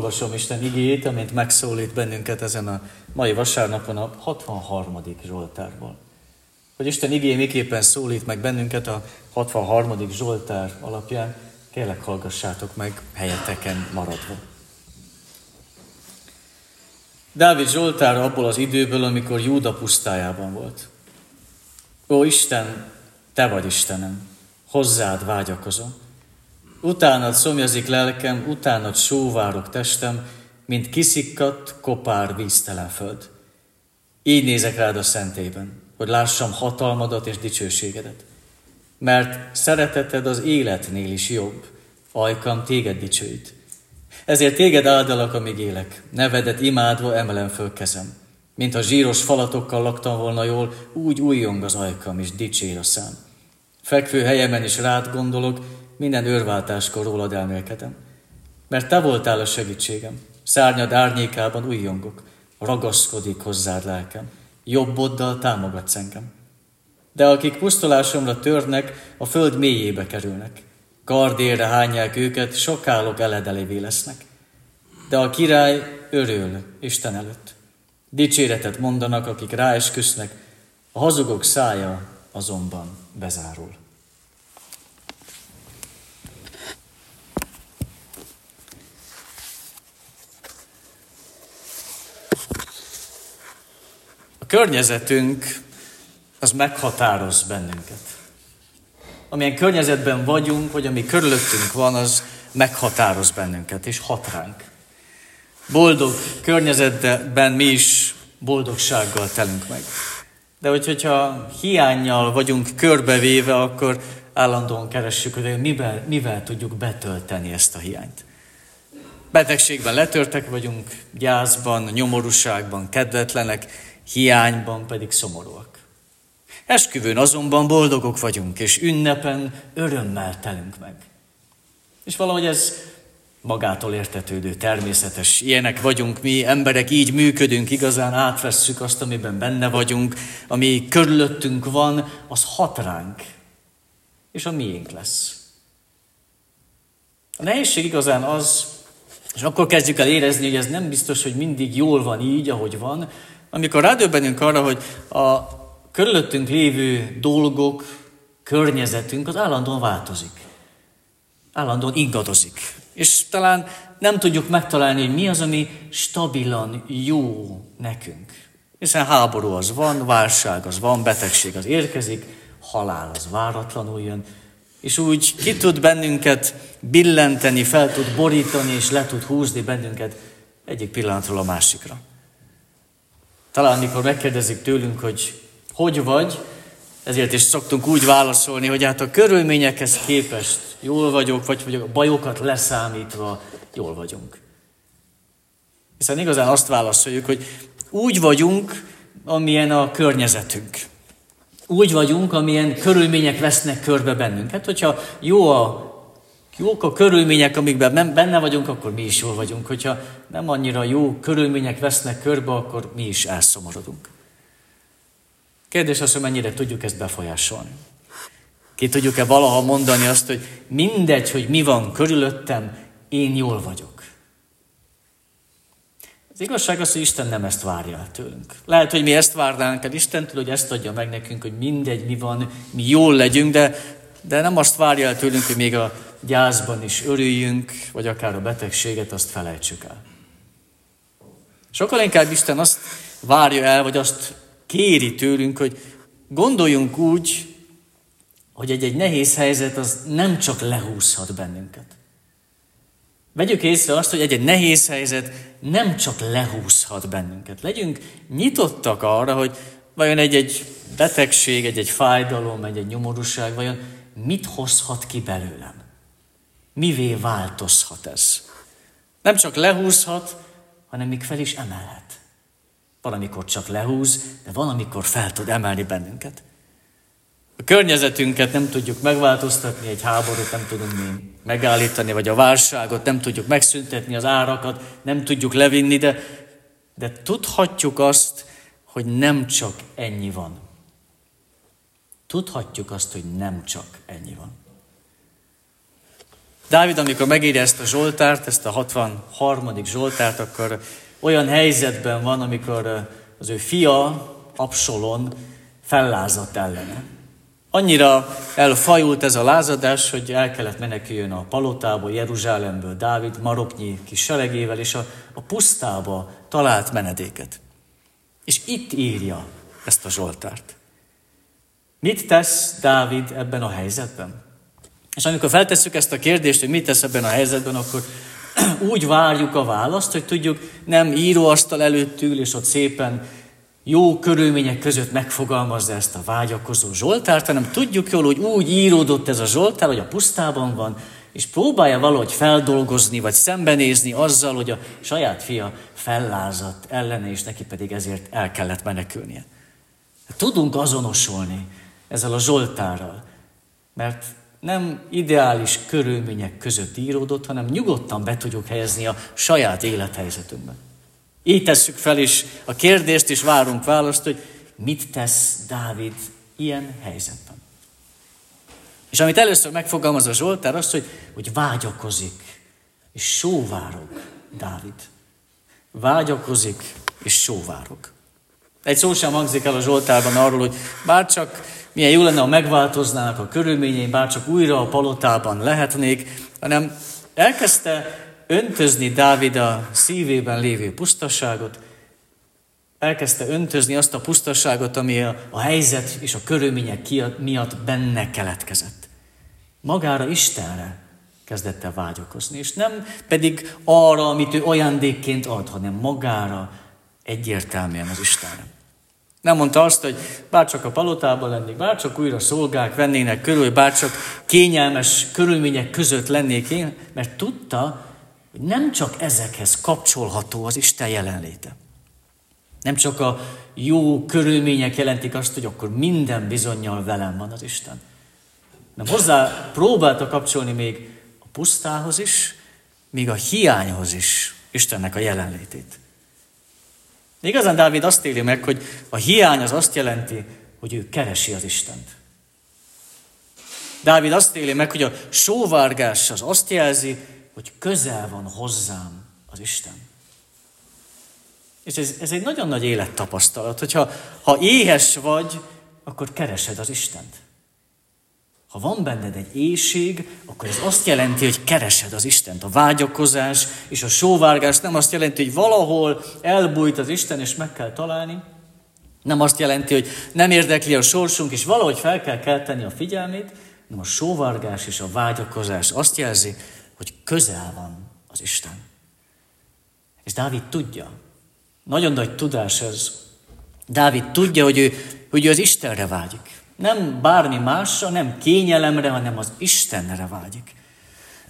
Olvasom Isten igéjét, amint megszólít bennünket ezen a mai vasárnapon a 63. Zsoltárból. Hogy Isten igéje miképpen szólít meg bennünket a 63. Zsoltár alapján, kérlek hallgassátok meg helyeteken maradva. Dávid Zsoltár abból az időből, amikor Júda pusztájában volt. Ó Isten, Te vagy Istenem, hozzád vágyakozom. Utánad szomjazik lelkem, utánad sóvárok testem, mint kiszikkadt, kopár, víztelen föld. Így nézek rád a szentében, hogy lássam hatalmadat és dicsőségedet. Mert szereteted az életnél is jobb, ajkam téged dicsőít. Ezért téged áldalak, amíg élek, nevedet imádva emelem föl kezem. Mint a zsíros falatokkal laktam volna jól, úgy újjong az ajkam, és dicsér a szám. Fekvő helyemen is rád gondolok, minden őrváltáskor rólad elmélkedem. Mert te voltál a segítségem, szárnyad árnyékában újjongok, ragaszkodik hozzád lelkem, jobboddal támogatsz engem. De akik pusztulásomra törnek, a föld mélyébe kerülnek. Gardérre hányják őket, sokálok eledelévé lesznek. De a király örül Isten előtt. Dicséretet mondanak, akik ráesküsznek, a hazugok szája azonban bezárul. Környezetünk az meghatároz bennünket. Amilyen környezetben vagyunk, vagy ami körülöttünk van, az meghatároz bennünket, és hat ránk. Boldog környezetben mi is boldogsággal telünk meg. De hogy, hogyha hiányjal vagyunk körbevéve, akkor állandóan keressük, hogy mivel, mivel tudjuk betölteni ezt a hiányt. Betegségben letörtek vagyunk, gyászban, nyomorúságban, kedvetlenek, hiányban pedig szomorúak. Esküvőn azonban boldogok vagyunk, és ünnepen örömmel telünk meg. És valahogy ez magától értetődő, természetes. Ilyenek vagyunk mi, emberek, így működünk, igazán átvesszük azt, amiben benne vagyunk, ami körülöttünk van, az hat ránk, és a miénk lesz. A nehézség igazán az, és akkor kezdjük el érezni, hogy ez nem biztos, hogy mindig jól van így, ahogy van, amikor rádöbbenünk arra, hogy a körülöttünk lévő dolgok, környezetünk az állandóan változik. Állandóan ingadozik. És talán nem tudjuk megtalálni, hogy mi az, ami stabilan jó nekünk. Hiszen háború az van, válság az van, betegség az érkezik, halál az váratlanul jön, és úgy ki tud bennünket billenteni, fel tud borítani, és le tud húzni bennünket egyik pillanatról a másikra. Talán mikor megkérdezik tőlünk, hogy hogy vagy, ezért is szoktunk úgy válaszolni, hogy hát a körülményekhez képest jól vagyok, vagy hogy a bajokat leszámítva jól vagyunk. Hiszen igazán azt válaszoljuk, hogy úgy vagyunk, amilyen a környezetünk. Úgy vagyunk, amilyen körülmények vesznek körbe bennünket. Hogyha jó a, jók a körülmények, amikben benne vagyunk, akkor mi is jól vagyunk. Hogyha nem annyira jó körülmények vesznek körbe, akkor mi is elszomorodunk. Kérdés az, hogy mennyire tudjuk ezt befolyásolni. Ki tudjuk-e valaha mondani azt, hogy mindegy, hogy mi van körülöttem, én jól vagyok. Az igazság az, hogy Isten nem ezt várja el tőlünk. Lehet, hogy mi ezt várnánk el Istentől, hogy ezt adja meg nekünk, hogy mindegy, mi van, mi jól legyünk, de, de nem azt várja el tőlünk, hogy még a gyászban is örüljünk, vagy akár a betegséget, azt felejtsük el. Sokkal inkább Isten azt várja el, vagy azt kéri tőlünk, hogy gondoljunk úgy, hogy egy-egy nehéz helyzet az nem csak lehúzhat bennünket. Vegyük észre azt, hogy egy-egy nehéz helyzet nem csak lehúzhat bennünket. Legyünk nyitottak arra, hogy vajon egy-egy betegség, egy-egy fájdalom, egy-egy nyomorúság, vajon mit hozhat ki belőlem? Mivé változhat ez? Nem csak lehúzhat, hanem még fel is emelhet. Valamikor csak lehúz, de valamikor fel tud emelni bennünket. A környezetünket nem tudjuk megváltoztatni, egy háborút nem tudunk mi megállítani, vagy a válságot nem tudjuk megszüntetni, az árakat nem tudjuk levinni, de, de tudhatjuk azt, hogy nem csak ennyi van. Tudhatjuk azt, hogy nem csak ennyi van. Dávid, amikor megírja ezt a Zsoltárt, ezt a 63. Zsoltárt, akkor olyan helyzetben van, amikor az ő fia, Absalon fellázadt ellene. Annyira elfajult ez a lázadás, hogy el kellett meneküljön a palotába, Jeruzsálemből Dávid maroknyi kis seregével, és a, a pusztába talált menedéket. És itt írja ezt a Zsoltárt. Mit tesz Dávid ebben a helyzetben? És amikor feltesszük ezt a kérdést, hogy mit tesz ebben a helyzetben, akkor úgy várjuk a választ, hogy tudjuk, nem íróasztal előtt ül, és ott szépen jó körülmények között megfogalmazza ezt a vágyakozó Zsoltárt, hanem tudjuk jól, hogy úgy íródott ez a Zsoltár, hogy a pusztában van, és próbálja valahogy feldolgozni, vagy szembenézni azzal, hogy a saját fia fellázadt ellene, és neki pedig ezért el kellett menekülnie. Tudunk azonosulni ezzel a Zsoltárral, mert nem ideális körülmények között íródott, hanem nyugodtan be tudjuk helyezni a saját élethelyzetünkben. Így tesszük fel is a kérdést, és várunk választ, hogy mit tesz Dávid ilyen helyzetben. És amit először megfogalmaz a Zsoltár, az, hogy, hogy vágyakozik, és sóvárok Dávid. Vágyakozik, és sóvárok. Egy szó sem hangzik el a Zsoltárban arról, hogy bárcsak milyen jó lenne, ha megváltoznának a körülményeim, bárcsak újra a palotában lehetnék, hanem elkezdte öntözni Dávid a szívében lévő pusztaságot, elkezdte öntözni azt a pusztaságot, ami a, a helyzet és a körülmények miatt benne keletkezett. Magára Istenre kezdett el vágyakozni, és nem pedig arra, amit ő ajándékként ad, hanem magára egyértelműen az Istenre. Nem mondta azt, hogy bárcsak a palotában lennék, bárcsak újra szolgák vennének körül, bárcsak kényelmes körülmények között lennék én, mert tudta, hogy nem csak ezekhez kapcsolható az Isten jelenléte. Nem csak a jó körülmények jelentik azt, hogy akkor minden bizonyal velem van az Isten. Nem hozzá próbálta kapcsolni még a pusztához is, még a hiányhoz is Istennek a jelenlétét. De igazán Dávid azt éli meg, hogy a hiány az azt jelenti, hogy ő keresi az Istent. Dávid azt éli meg, hogy a sóvárgás az azt jelzi, hogy közel van hozzám az Isten. És ez, ez egy nagyon nagy élettapasztalat, hogyha ha éhes vagy, akkor keresed az Istent. Ha van benned egy éjség, akkor ez azt jelenti, hogy keresed az Istent. A vágyakozás és a sóvárgás nem azt jelenti, hogy valahol elbújt az Isten, és meg kell találni. Nem azt jelenti, hogy nem érdekli a sorsunk, és valahogy fel kell kelteni a figyelmét, hanem a sóvárgás és a vágyakozás azt jelzi, hogy közel van az Isten. És Dávid tudja, nagyon nagy tudás ez. Dávid tudja, hogy ő, hogy ő az Istenre vágyik. Nem bármi másra, nem kényelemre, hanem az Istenre vágyik.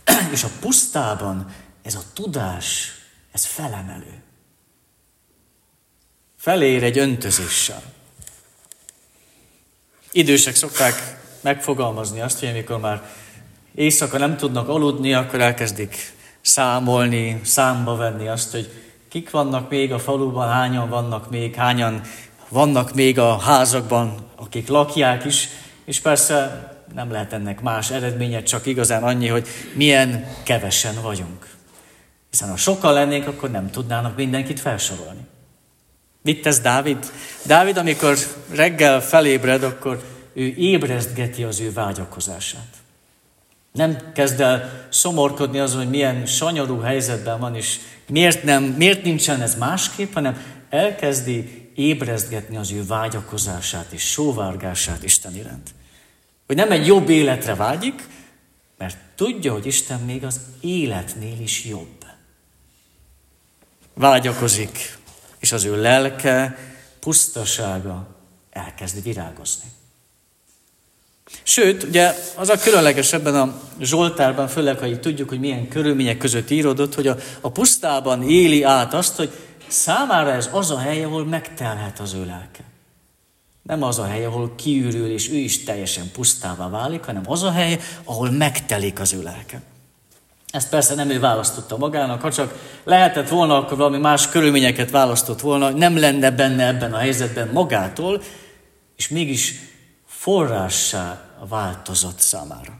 És a pusztában ez a tudás, ez felemelő. Felér egy öntözéssel. Idősek szokták megfogalmazni azt, hogy amikor már éjszaka nem tudnak aludni, akkor elkezdik számolni, számba venni azt, hogy kik vannak még a faluban, hányan vannak még, hányan vannak még a házakban, akik lakják is, és persze nem lehet ennek más eredménye, csak igazán annyi, hogy milyen kevesen vagyunk. Hiszen ha sokkal lennénk, akkor nem tudnának mindenkit felsorolni. Mit tesz Dávid? Dávid, amikor reggel felébred, akkor ő ébrezgeti az ő vágyakozását. Nem kezd el szomorkodni azon, hogy milyen sanyarú helyzetben van, és miért, nem, miért nincsen ez másképp, hanem elkezdi ébrezgetni az ő vágyakozását és sóvárgását Isten iránt. Hogy nem egy jobb életre vágyik, mert tudja, hogy Isten még az életnél is jobb. Vágyakozik, és az ő lelke, pusztasága elkezd virágozni. Sőt, ugye az a különleges ebben a Zsoltárban, főleg ha így tudjuk, hogy milyen körülmények között íródott, hogy a, a pusztában éli át azt, hogy számára ez az a hely, ahol megtelhet az ő lelke. Nem az a hely, ahol kiürül, és ő is teljesen pusztává válik, hanem az a hely, ahol megtelik az ő lelke. Ezt persze nem ő választotta magának, ha csak lehetett volna, akkor valami más körülményeket választott volna, nem lenne benne ebben a helyzetben magától, és mégis forrássá változott számára.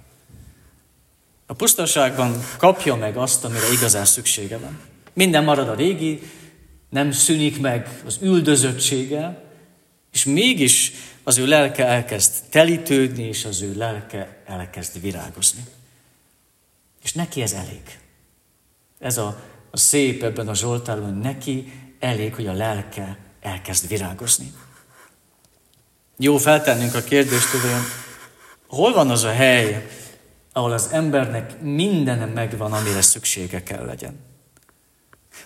A pusztaságban kapja meg azt, amire igazán szüksége van. Minden marad a régi, nem szűnik meg az üldözöttsége, és mégis az ő lelke elkezd telítődni, és az ő lelke elkezd virágozni. És neki ez elég. Ez a, a szép ebben a Zsoltárban, neki elég, hogy a lelke elkezd virágozni. Jó feltennünk a kérdést, hogy hol van az a hely, ahol az embernek minden megvan, amire szüksége kell legyen.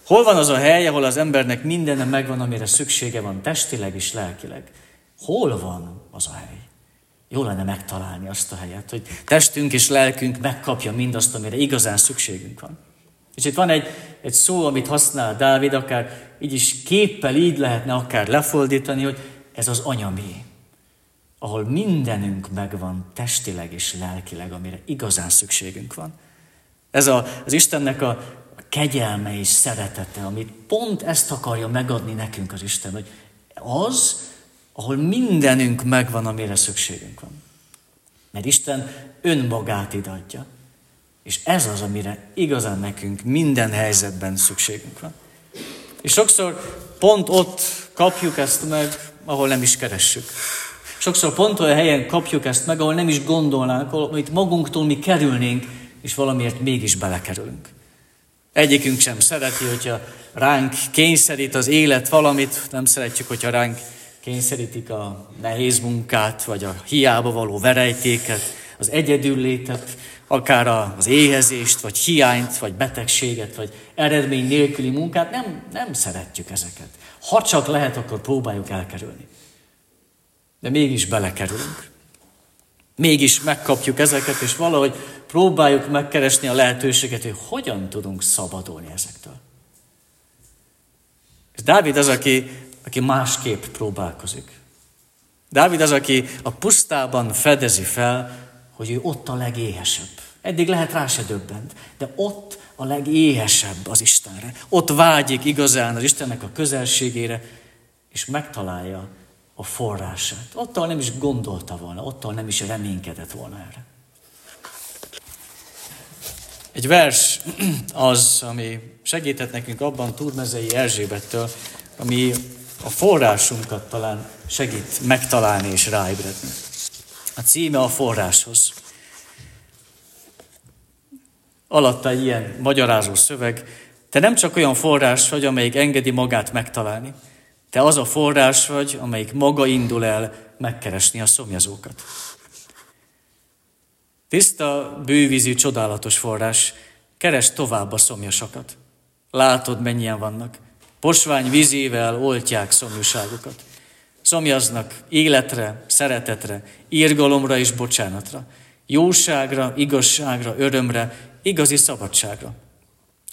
Hol van az a hely, ahol az embernek minden megvan, amire szüksége van testileg és lelkileg? Hol van az a hely? Jó lenne megtalálni azt a helyet, hogy testünk és lelkünk megkapja mindazt, amire igazán szükségünk van. És itt van egy, egy szó, amit használ Dávid, akár így is képpel így lehetne akár lefordítani, hogy ez az anyami, ahol mindenünk megvan testileg és lelkileg, amire igazán szükségünk van. Ez a, az Istennek a kegyelme és szeretete, amit pont ezt akarja megadni nekünk az Isten, hogy az, ahol mindenünk megvan, amire szükségünk van. Mert Isten önmagát ide adja. És ez az, amire igazán nekünk minden helyzetben szükségünk van. És sokszor pont ott kapjuk ezt meg, ahol nem is keressük. Sokszor pont olyan helyen kapjuk ezt meg, ahol nem is gondolnánk, amit magunktól mi kerülnénk, és valamiért mégis belekerülünk. Egyikünk sem szereti, hogyha ránk kényszerít az élet valamit, nem szeretjük, hogyha ránk kényszerítik a nehéz munkát, vagy a hiába való verejtéket, az egyedüllétet, akár az éhezést, vagy hiányt, vagy betegséget, vagy eredmény nélküli munkát, nem, nem szeretjük ezeket. Ha csak lehet, akkor próbáljuk elkerülni. De mégis belekerülünk. Mégis megkapjuk ezeket, és valahogy próbáljuk megkeresni a lehetőséget, hogy hogyan tudunk szabadulni ezektől. És Dávid az, aki, aki másképp próbálkozik. Dávid az, aki a pusztában fedezi fel, hogy ő ott a legéhesebb. Eddig lehet rá se döbbent, de ott a legéhesebb az Istenre. Ott vágyik igazán az Istennek a közelségére, és megtalálja a forrását. Ottal nem is gondolta volna, ottal nem is reménykedett volna erre. Egy vers az, ami segített nekünk abban Turmezei Erzsébettől, ami a forrásunkat talán segít megtalálni és ráébredni. A címe a forráshoz. Alatta ilyen magyarázó szöveg, te nem csak olyan forrás vagy, amelyik engedi magát megtalálni, te az a forrás vagy, amelyik maga indul el megkeresni a szomjazókat. Tiszta, bővízű, csodálatos forrás, keres tovább a szomjasakat. Látod, mennyien vannak. Posvány vízével oltják szomjúságukat. Szomjaznak életre, szeretetre, írgalomra és bocsánatra, jóságra, igazságra, örömre, igazi szabadságra.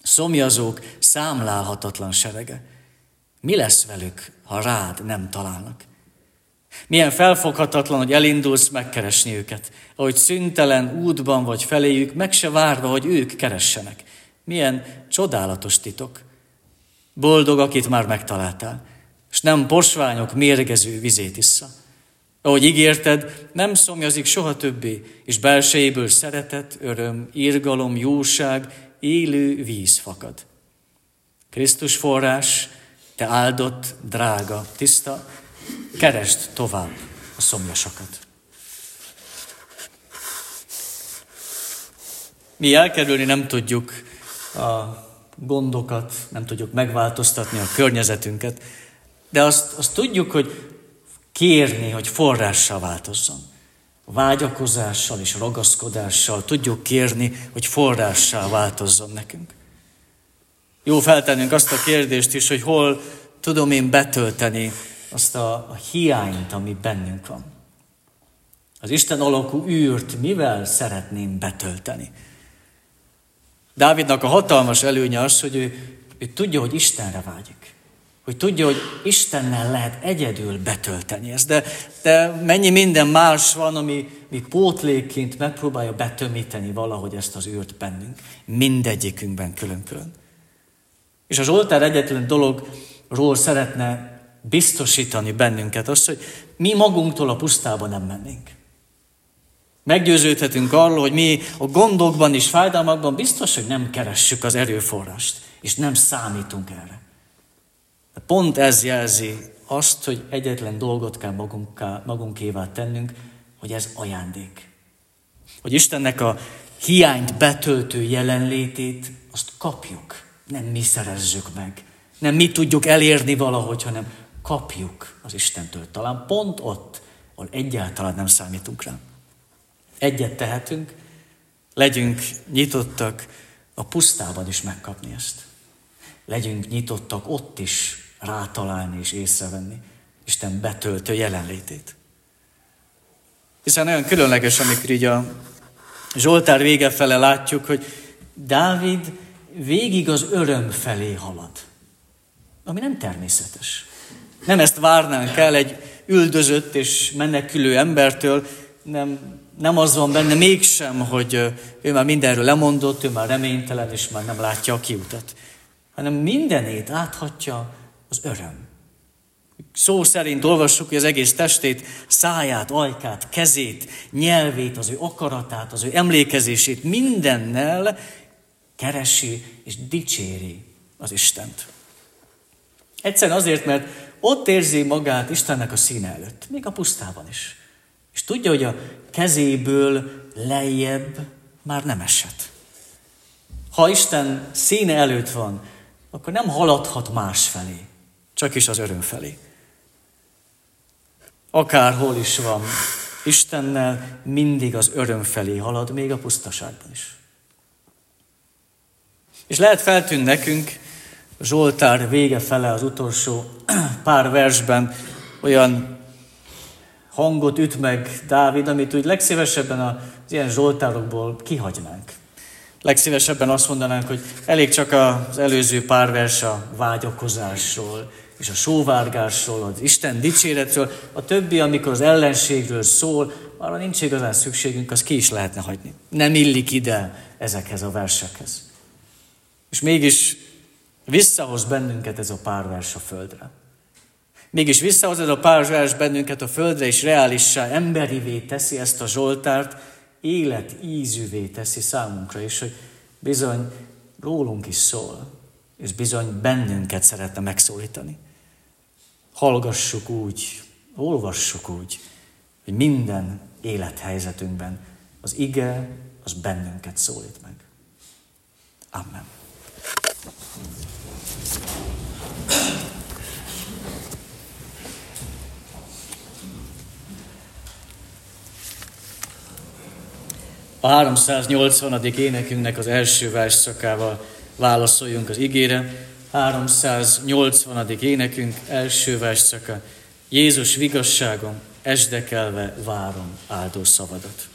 Szomjazók számlálhatatlan serege. Mi lesz velük, ha rád nem találnak? Milyen felfoghatatlan, hogy elindulsz megkeresni őket, ahogy szüntelen útban vagy feléjük, meg se várva, hogy ők keressenek. Milyen csodálatos titok. Boldog, akit már megtaláltál, és nem posványok mérgező vizét issza. Ahogy ígérted, nem szomjazik soha többé, és belsejéből szeretet, öröm, irgalom, jóság, élő víz fakad. Krisztus forrás, te áldott, drága, tiszta, keresd tovább a szomjasokat. Mi elkerülni nem tudjuk a gondokat, nem tudjuk megváltoztatni a környezetünket, de azt, azt tudjuk, hogy kérni, hogy forrással változzon. Vágyakozással és ragaszkodással tudjuk kérni, hogy forrással változzon nekünk. Jó feltennünk azt a kérdést is, hogy hol tudom én betölteni azt a, a hiányt, ami bennünk van. Az Isten alakú űrt mivel szeretném betölteni? Dávidnak a hatalmas előnye az, hogy ő, ő tudja, hogy Istenre vágyik. Hogy tudja, hogy Istennel lehet egyedül betölteni ezt. De, de mennyi minden más van, ami mi pótlékként megpróbálja betömíteni valahogy ezt az űrt bennünk. Mindegyikünkben külön-külön. És az oltár egyetlen dologról szeretne biztosítani bennünket azt, hogy mi magunktól a pusztába nem mennénk. Meggyőződhetünk arról, hogy mi a gondokban és fájdalmakban biztos, hogy nem keressük az erőforrást, és nem számítunk erre. De pont ez jelzi azt, hogy egyetlen dolgot kell magunká, magunkévá tennünk, hogy ez ajándék. Hogy Istennek a hiányt betöltő jelenlétét, azt kapjuk. Nem mi szerezzük meg. Nem mi tudjuk elérni valahogy, hanem kapjuk az Istentől. Talán pont ott, ahol egyáltalán nem számítunk rá. Egyet tehetünk, legyünk nyitottak a pusztában is megkapni ezt. Legyünk nyitottak ott is rátalálni és észrevenni Isten betöltő jelenlétét. Hiszen olyan különleges, amikor így a Zsoltár vége fele látjuk, hogy Dávid végig az öröm felé halad. Ami nem természetes. Nem ezt várnánk el egy üldözött és menekülő embertől, nem, nem az van benne mégsem, hogy ő már mindenről lemondott, ő már reménytelen, és már nem látja a kiutat. Hanem mindenét áthatja az öröm. Szó szerint olvassuk, hogy az egész testét, száját, ajkát, kezét, nyelvét, az ő akaratát, az ő emlékezését mindennel keresi és dicséri az Istent. Egyszerűen azért, mert ott érzi magát Istennek a színe előtt, még a pusztában is. És tudja, hogy a kezéből lejjebb már nem esett. Ha Isten színe előtt van, akkor nem haladhat más felé, csak is az öröm felé. Akárhol is van, Istennel mindig az öröm felé halad, még a pusztaságban is. És lehet feltűn nekünk Zsoltár vége fele az utolsó pár versben olyan hangot üt meg Dávid, amit úgy legszívesebben az ilyen Zsoltárokból kihagynánk. Legszívesebben azt mondanánk, hogy elég csak az előző pár vers a vágyakozásról, és a sóvárgásról, az Isten dicséretről, a többi, amikor az ellenségről szól, arra nincs igazán szükségünk, az ki is lehetne hagyni. Nem illik ide ezekhez a versekhez. És mégis visszahoz bennünket ez a pár a földre. Mégis visszahoz ez a pár bennünket a földre, és reálissá, emberivé teszi ezt a Zsoltárt, élet ízűvé teszi számunkra is, hogy bizony rólunk is szól, és bizony bennünket szeretne megszólítani. Hallgassuk úgy, olvassuk úgy, hogy minden élethelyzetünkben az ige, az bennünket szólít meg. Amen. A 380. énekünknek az első versszakával válaszoljunk az igére. 380. énekünk első versszaka. Jézus vigasságom, esdekelve várom áldó szavadat.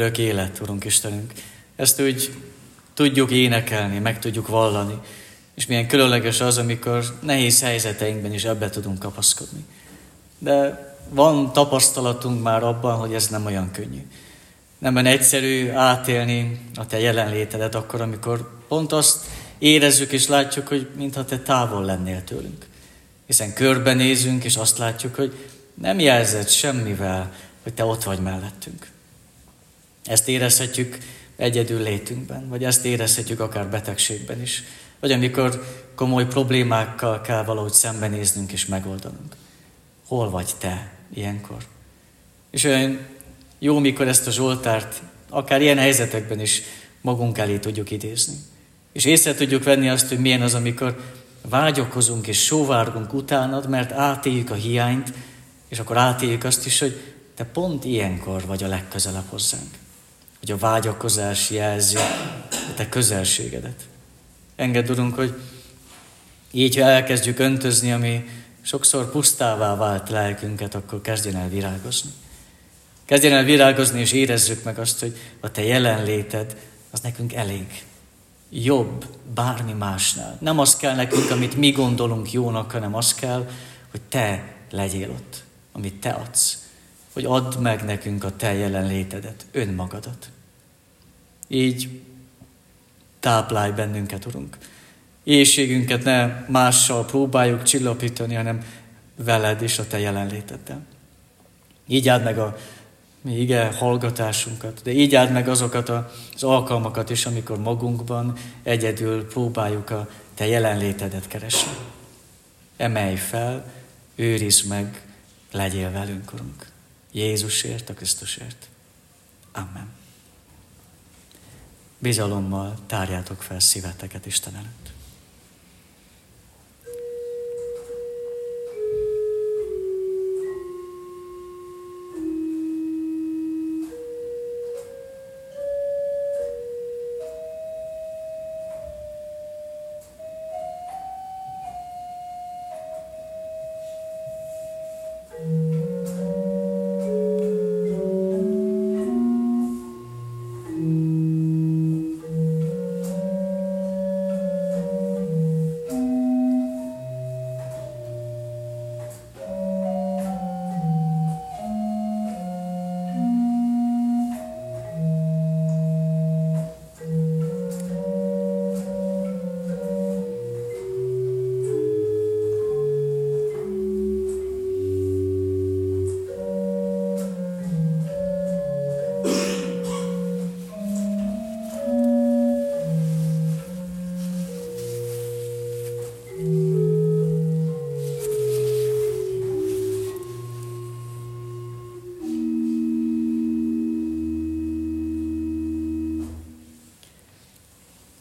Örök élet, Urunk Istenünk. Ezt úgy tudjuk énekelni, meg tudjuk vallani. És milyen különleges az, amikor nehéz helyzeteinkben is ebbe tudunk kapaszkodni. De van tapasztalatunk már abban, hogy ez nem olyan könnyű. Nem olyan egyszerű átélni a te jelenlétedet akkor, amikor pont azt érezzük és látjuk, hogy mintha te távol lennél tőlünk. Hiszen körbenézünk, és azt látjuk, hogy nem jelzett semmivel, hogy te ott vagy mellettünk. Ezt érezhetjük egyedül létünkben, vagy ezt érezhetjük akár betegségben is, vagy amikor komoly problémákkal kell valahogy szembenéznünk és megoldanunk. Hol vagy te ilyenkor? És olyan jó, mikor ezt a Zsoltárt akár ilyen helyzetekben is magunk elé tudjuk idézni. És észre tudjuk venni azt, hogy milyen az, amikor vágyakozunk és sóvárgunk utánad, mert átéljük a hiányt, és akkor átéljük azt is, hogy te pont ilyenkor vagy a legközelebb hozzánk. Hogy a vágyakozás jelzi a te közelségedet. Engedd, Urunk, hogy így, ha elkezdjük öntözni, ami sokszor pusztává vált lelkünket, akkor kezdjen el virágozni. Kezdjen el virágozni, és érezzük meg azt, hogy a Te jelenléted, az nekünk elég. Jobb bármi másnál. Nem az kell nekünk, amit mi gondolunk jónak, hanem az kell, hogy Te legyél ott, amit Te adsz. Hogy add meg nekünk a Te jelenlétedet, önmagadat. Így táplálj bennünket, Urunk. Éjségünket ne mással próbáljuk csillapítani, hanem veled és a Te jelenléteddel. Így áld meg a mi ige hallgatásunkat, de így áld meg azokat az alkalmakat is, amikor magunkban egyedül próbáljuk a Te jelenlétedet keresni. Emelj fel, őrizd meg, legyél velünk, Urunk. Jézusért, a Krisztusért. Amen. Bizalommal tárjátok fel szíveteket Isten előtt.